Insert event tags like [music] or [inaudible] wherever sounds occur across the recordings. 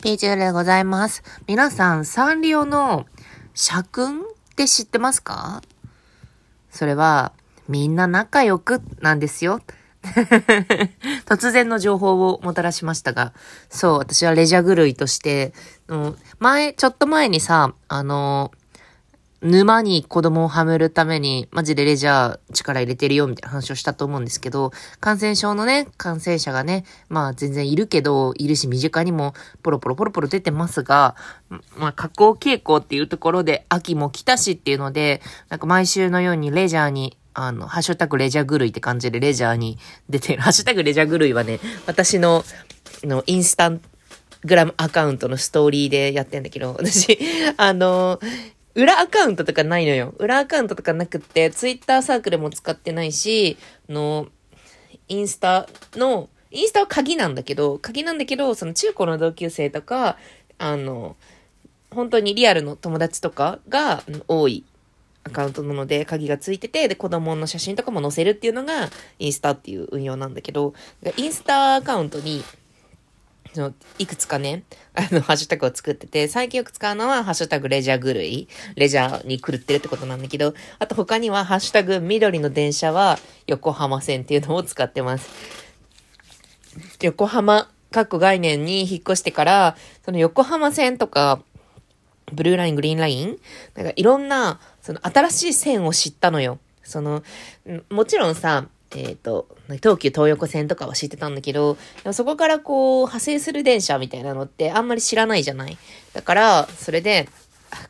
ピーチューでございます。皆さん、サンリオの社訓って知ってますか？それは、みんな仲良くなんですよ。[laughs] 突然の情報をもたらしましたが、そう、私はレジャー狂いとして、前、ちょっと前にさ、あの、沼に子供をはめるために、マジでレジャー力入れてるよ、みたいな話をしたと思うんですけど、感染症のね、感染者がね、まあ全然いるけど、いるし身近にもポロポロポロポロ出てますが、まあ下降傾向っていうところで秋も来たしっていうので、なんか毎週のようにレジャーに、あの、ハッシュタグレジャー狂いって感じでレジャーに出てる。[laughs] ハッシュタグレジャー狂いはね、私の、の、インスタグラムアカウントのストーリーでやってんだけど、私、あの、裏アカウントとかないのよ。裏アカウントとかなくって、ツイッターサークルも使ってないし、あの、インスタの、インスタは鍵なんだけど、鍵なんだけど、その中高の同級生とか、あの、本当にリアルの友達とかが多いアカウントなので、鍵がついてて、で、子供の写真とかも載せるっていうのが、インスタっていう運用なんだけど、インスタアカウントに、そのいくつかね、あの、[laughs] ハッシュタグを作ってて、最近よく使うのは、ハッシュタグレジャー狂い。レジャーに狂ってるってことなんだけど、あと他には、ハッシュタグ緑の電車は横浜線っていうのを使ってます。横浜、各概念に引っ越してから、その横浜線とか、ブルーライン、グリーンラインなんかいろんな、その新しい線を知ったのよ。その、もちろんさ、えっ、と、東急東横線とかは知ってたんだけど、でもそこからこう、派生する電車みたいなのってあんまり知らないじゃない。だから、それで、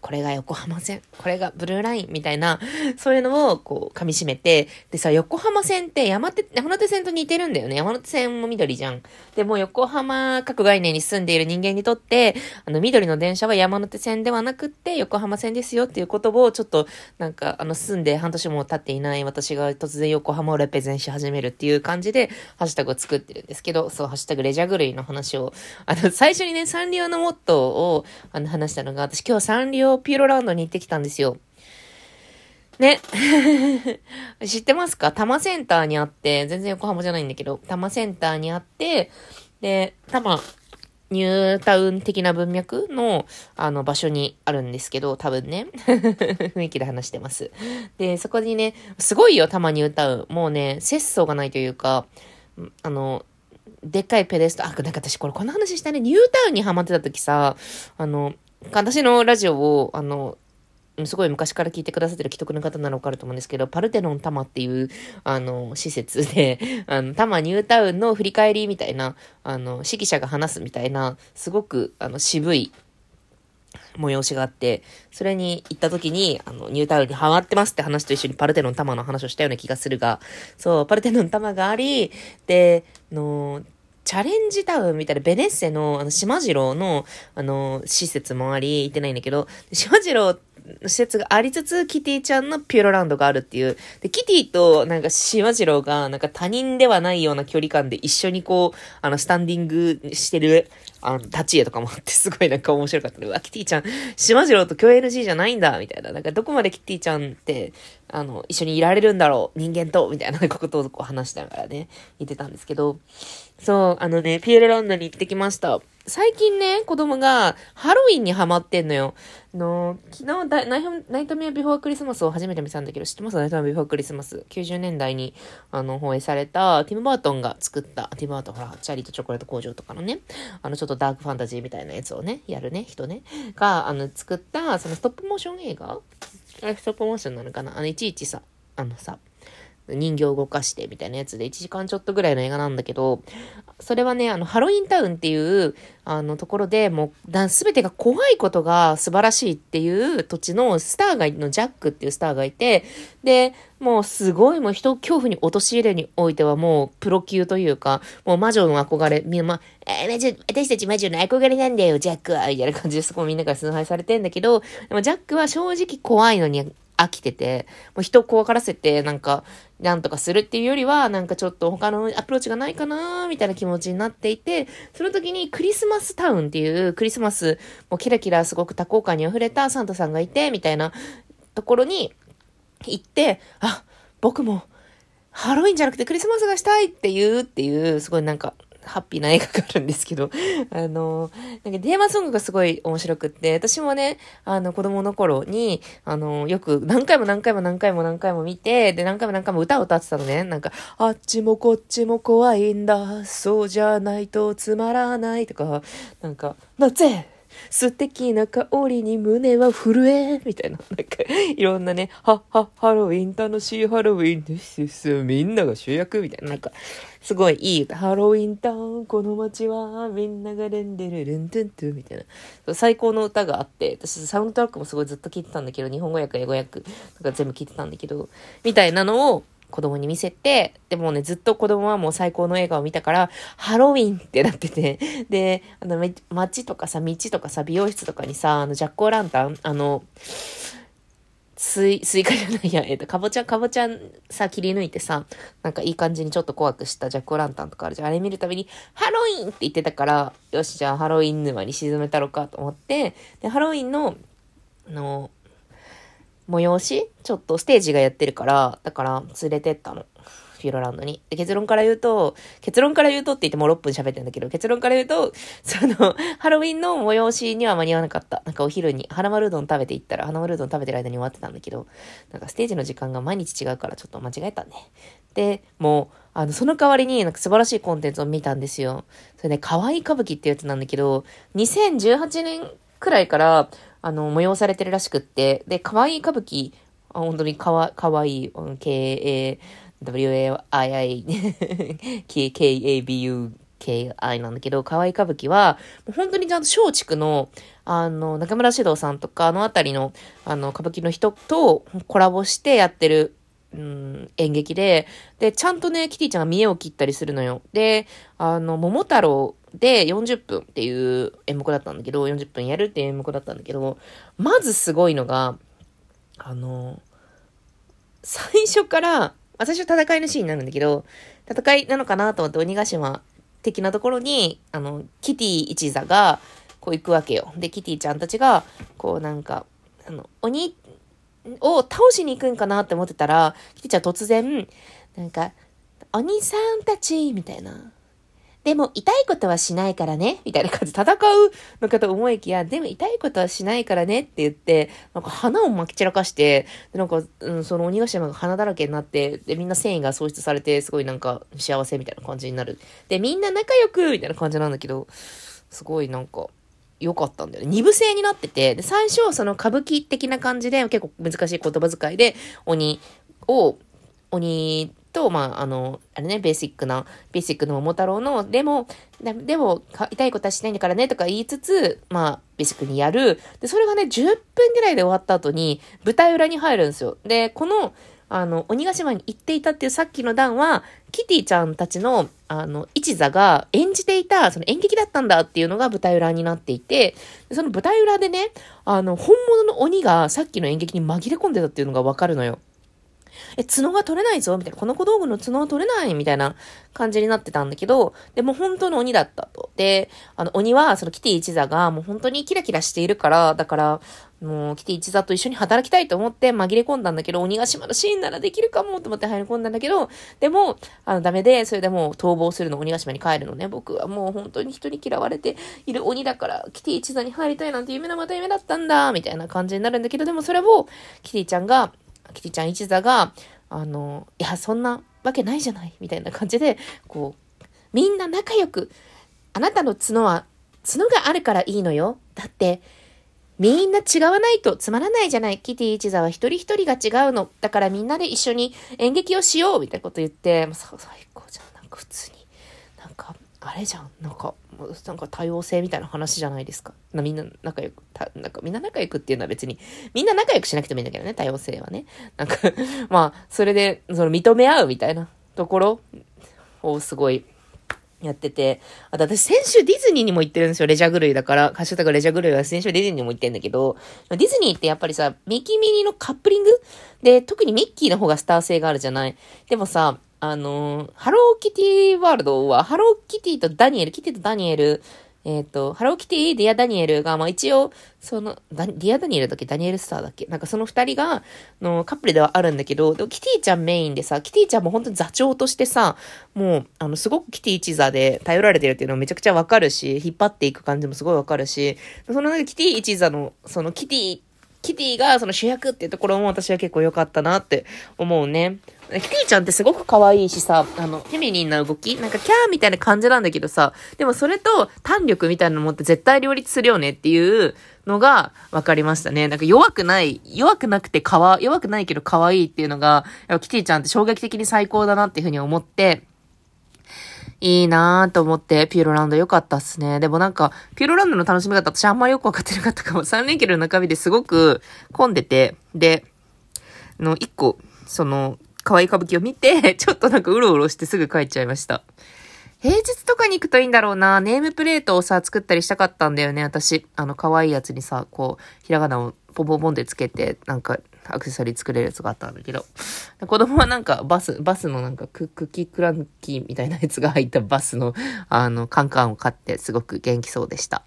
これが横浜線、これがブルーラインみたいな、そういうのをこう噛み締めて、でさ、横浜線って山手、山手線と似てるんだよね。山手線も緑じゃん。でも横浜各概念に住んでいる人間にとって、あの緑の電車は山手線ではなくって横浜線ですよっていうことをちょっとなんかあの住んで半年も経っていない私が突然横浜をレペゼンし始めるっていう感じでハッシュタグを作ってるんですけど、そう、ハッシュタグレジャー狂いの話を、あの最初にね、サンリオのモットーをあの話したのが、私今日サンリオピューロランドに行ってきたんですよ。ね。[laughs] 知ってますか？多摩センターにあって、全然横浜じゃないんだけど、多摩センターにあって、で、多摩、ニュータウン的な文脈の、あの、場所にあるんですけど、多分ね。[laughs] 雰囲気で話してます。で、そこにね、すごいよ、多摩ニュータウン。もうね、節操がないというか、あの、でっかいペデスト、あ、なんか私これこの話したね、ニュータウンにハマってた時さ、あの、私のラジオを、あの、すごい昔から聞いてくださってる既得な方ならわかると思うんですけど、パルテノン多摩っていう、あの、施設で、[laughs] あの、多摩ニュータウンの振り返りみたいな、あの、指揮者が話すみたいな、すごく、あの、渋い、催しがあって、それに行った時に、あの、ニュータウンにハマってますって話と一緒にパルテノンタマの話をしたような気がするが、そう、パルテノンタマがあり、で、の、チャレンジタウンみたいなベネッセの、あの、島次郎の、あの、施設もあり、行ってないんだけど、島次郎の施設がありつつ、キティちゃんのピューロランドがあるっていう。で、キティと、なんか、島次郎が、なんか他人ではないような距離感で一緒にこう、あの、スタンディングしてる、あの、立ち絵とかもあって、[laughs] すごいなんか面白かった。うわ、キティちゃん、島次郎と共 NG じゃないんだ、みたいな。なんか、どこまでキティちゃんって、あの、一緒にいられるんだろう、人間と、みたいなことをこう話しながらね、言ってたんですけど、そう、あのね、ピューロランドに行ってきました。最近ね、子供がハロウィンにハマってんのよ。あの、昨日ナイ、ナイトメアビフォークリスマスを初めて見たんだけど、知ってます？ナイトメアビフォークリスマス。90年代に、あの、放映された、ティム・バートンが作った、ティム・バートン、ほら、チャーリーとチョコレート工場とかのね、あの、ちょっとダークファンタジーみたいなやつをね、やるね、人ね、が、あの、作った、そのストップモーション映画あれ、ストップモーションなのかな？あの、いちいちさ、あのさ、人形を動かしてみたいなやつで1時間ちょっとぐらいの映画なんだけど、それはね、あの、ハロウィンタウンっていう、あの、ところでもう、だすべてが怖いことが素晴らしいっていう土地のスターがいのジャックっていうスターがいて、で、もうすごいもう人を恐怖に陥れにおいてはもうプロ級というか、もう魔女の憧れ、みんな、えー、魔女、私たち魔女の憧れなんだよ、ジャックは、みたいな感じでそこみんなから崇拝されてんだけど、でもジャックは正直怖いのに飽きてて、もう人を怖がらせて、なんか、なんとかするっていうよりは、なんかちょっと他のアプローチがないかなみたいな気持ちになっていて、その時にクリスマスタウンっていうクリスマス、もうキラキラすごく多幸感に溢れたサンタさんがいて、みたいなところに行って、あ、僕もハロウィンじゃなくてクリスマスがしたいっていうっていう、すごいなんか、ハッピーな映画があるんですけど、[laughs] あの、なんかテーマソングがすごい面白くって、私もね、あの、子供の頃に、あの、よく何回も何回も何回も何回も見て、で、何回も何回も歌を歌ってたのね。なんか、あっちもこっちも怖いんだ、そうじゃないとつまらないとか、なんか、なぜ？素敵な香りに胸は震えみたいな、なんか、いろんなね、は、は、ハロウィン、楽しいハロウィンですす、みんなが主役みたいな、なんか、すごいいい歌。ハロウィンタウン、この街は、みんながレンデルルントゥントゥみたいな。最高の歌があって、私サウンドトラックもすごいずっと聴いてたんだけど、日本語訳、英語訳とか全部聴いてたんだけど、みたいなのを、子供に見せて、でもね、ずっと子供はもう最高の映画を見たから、ハロウィンってなってて、で、あの、街とかさ、道とかさ、美容室とかにさ、あの、ジャックオランタン、あの、スイ、スイカじゃないや、えっ、と、かぼちゃ、かぼちゃさ、切り抜いてさ、なんかいい感じにちょっと怖くしたジャックオランタンとかあるじゃん。あれ見るたびに、ハロウィンって言ってたから、よし、じゃあハロウィン沼に沈めたろかと思って、で、ハロウィンの、あの、催し？ちょっとステージがやってるから、だから連れてったの。ピューロランドに。で、結論から言うと、結論から言うとって言ってもう6分喋ってんだけど、結論から言うと、その、ハロウィンの催しには間に合わなかった。なんかお昼に、はなまるうどん食べて行ったら、花丸うどん食べてる間に終わってたんだけど、なんかステージの時間が毎日違うからちょっと間違えたね。で、もう、あの、その代わりになんか素晴らしいコンテンツを見たんですよ。それで、可愛い歌舞伎ってやつなんだけど、2018年くらいから、あの、催されてるらしくって、で、可愛い歌舞伎、本当にかわ、かわいい、K-A-W-A-I-I、K-A-B-U、K-I [laughs] なんだけど、可愛い歌舞伎は、もう本当にちゃんと松竹の、あの、中村獅童さんとか、あのあたりの、あの、歌舞伎の人とコラボしてやってる、うん、演劇で、で、ちゃんとね、キティちゃんが見栄を切ったりするのよ。で、あの、桃太郎で、40分っていう演目だったんだけど、40分やるっていう演目だったんだけど、まずすごいのが、あの、最初から、最初戦いのシーンになるんだけど、戦いなのかなと思って鬼ヶ島的なところに、あの、キティ一座が、こう行くわけよ。で、キティちゃんたちが、こうなんか、あの、鬼を倒しに行くんかなって思ってたら、キティちゃん突然、なんか、鬼さんたち、みたいな。でも痛いことはしないからね、みたいな感じで戦うのかと思いきや、でも痛いことはしないからねって言って、なんか花をまき散らかして、でなんか、うん、その鬼ヶ島が花だらけになって、で、みんな繊維が喪失されて、すごいなんか幸せみたいな感じになる。で、みんな仲良くみたいな感じなんだけど、すごいなんか、良かったんだよね。二部制になってて、で、最初、その歌舞伎的な感じで、結構難しい言葉遣いで、鬼を、鬼と、まあ、あの、あれね、ベーシックな、ベーシックの桃太郎の、でも、でも、痛いことはしないんだからね、とか言いつつ、まあ、ベーシックにやる。で、それがね、10分ぐらいで終わった後に、舞台裏に入るんですよ。で、この、あの、鬼ヶ島に行っていたっていうさっきの段は、キティちゃんたちの、あの、一座が演じていた、その演劇だったんだっていうのが舞台裏になっていて、その舞台裏でね、あの、本物の鬼がさっきの演劇に紛れ込んでたっていうのがわかるのよ。え、角が取れないぞみたいな。この小道具の角が取れないみたいな感じになってたんだけど、でも本当の鬼だったと。で、あの、鬼は、そのキティ一座がもう本当にキラキラしているから、だから、もう、キティ一座と一緒に働きたいと思って紛れ込んだんだけど、鬼ヶ島のシーンならできるかもと思って入り込んだんだけど、でも、あの、ダメで、それでもう逃亡するの、鬼ヶ島に帰るのね。僕はもう本当に人に嫌われている鬼だから、キティ一座に入りたいなんて夢のまた夢だったんだ、みたいな感じになるんだけど、でもそれを、キティちゃんが、キティちゃん一座が、あの、いや、そんなわけないじゃない、みたいな感じで、こう、みんな仲良く、あなたの角は、角があるからいいのよ。だって、みんな違わないとつまらないじゃない。キティ一座は一人一人が違うの。だからみんなで一緒に演劇をしようみたいなこと言って、もう最高じゃん。なんか普通に。なんか、あれじゃん。なんか、なんか多様性みたいな話じゃないですか。みんな仲良く、なんかみんな仲良くっていうのは別に、みんな仲良くしなくてもいいんだけどね、多様性はね。なんか [laughs] まあ、それで、その認め合うみたいなところをすごい、やってて、あと私先週ディズニーにも行ってるんですよ。レジャー狂いだから。ハッシュタグレジャー狂いは先週ディズニーにも行ってんだけど、ディズニーってやっぱりさ、ミキミニのカップリング？で、特にミッキーの方がスター性があるじゃない？でもさ、あの、ハローキティワールドは、ハローキティとダニエル、キティとダニエルえっ、ー、と、ハローキティ、ディア・ダニエルが、まあ一応、その、ディア・ダニエルだっけ？ダニエル・スターだっけ？なんかその二人が、のカップルではあるんだけど、でもキティちゃんメインでさ、キティちゃんも本当に座長としてさ、もう、あの、すごくキティ一座で頼られてるっていうのもめちゃくちゃわかるし、引っ張っていく感じもすごいわかるし、そのキティ一座の、そのキティキティがその主役っていうところも私は結構良かったなって思うね。キティちゃんってすごく可愛いしさ、あの、フェミニンな動き？なんかキャーみたいな感じなんだけどさ、でもそれと弾力みたいなのもって絶対両立するよねっていうのが分かりましたね。なんか弱くない、弱くなくてかわ、弱くないけど可愛いっていうのが、キティちゃんって衝撃的に最高だなっていうふうに思って、いいなぁと思って、ピューロランド良かったっすね。でもなんか、ピューロランドの楽しみ方私あんまりよくわかってなかったかも。3連休の中日ですごく混んでて、で、の、1個、その、可愛い歌舞伎を見て、[laughs] ちょっとなんかうろうろしてすぐ帰っちゃいました。平日とかに行くといいんだろうな。ネームプレートをさ、作ったりしたかったんだよね、私。あの、可愛いやつにさ、こう、ひらがなをポンポンポンでつけて、なんか、アクセサリー作れるやつがあったんだけど、子供はなんかバス、バスのなんかクッキークランキーみたいなやつが入ったバスの、あの、カンカンを買ってすごく元気そうでした。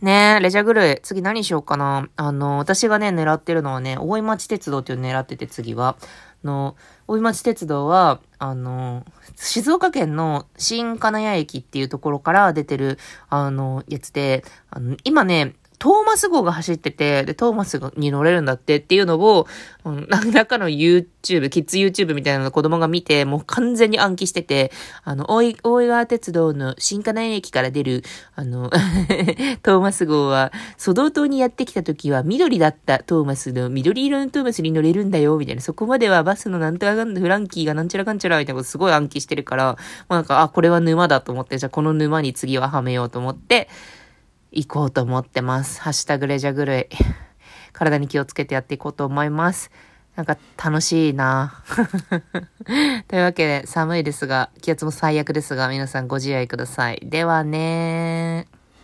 ねえ、レジャーグルイ、次何しようかな。あの、私がね、狙ってるのはね、大井町鉄道っていうのを狙ってて、次は。あの、大井町鉄道は、あの、静岡県の新金谷駅っていうところから出てる、あの、やつで、あの今ね、トーマス号が走ってて、で、トーマスに乗れるんだってっていうのを、うん、何らかの YouTube、キッズ YouTube みたいなの子供が見て、もう完全に暗記してて、あの、大井、川鉄道の新金谷駅から出る、あの、[laughs] トーマス号は、蘇道島にやってきた時は緑だったトーマスの緑色のトーマスに乗れるんだよ、みたいな。そこまではバスのなんとかフランキーがなんちゃらかんちゃらみたいなことすごい暗記してるから、もうなんか、あ、これは沼だと思って、じゃあこの沼に次ははめようと思って、行こうと思ってます。ハッシュタグレジャグルイ。[laughs] 体に気をつけてやっていこうと思います。なんか楽しいな [laughs] というわけで寒いですが、気圧も最悪ですが、皆さんご自愛ください。ではね。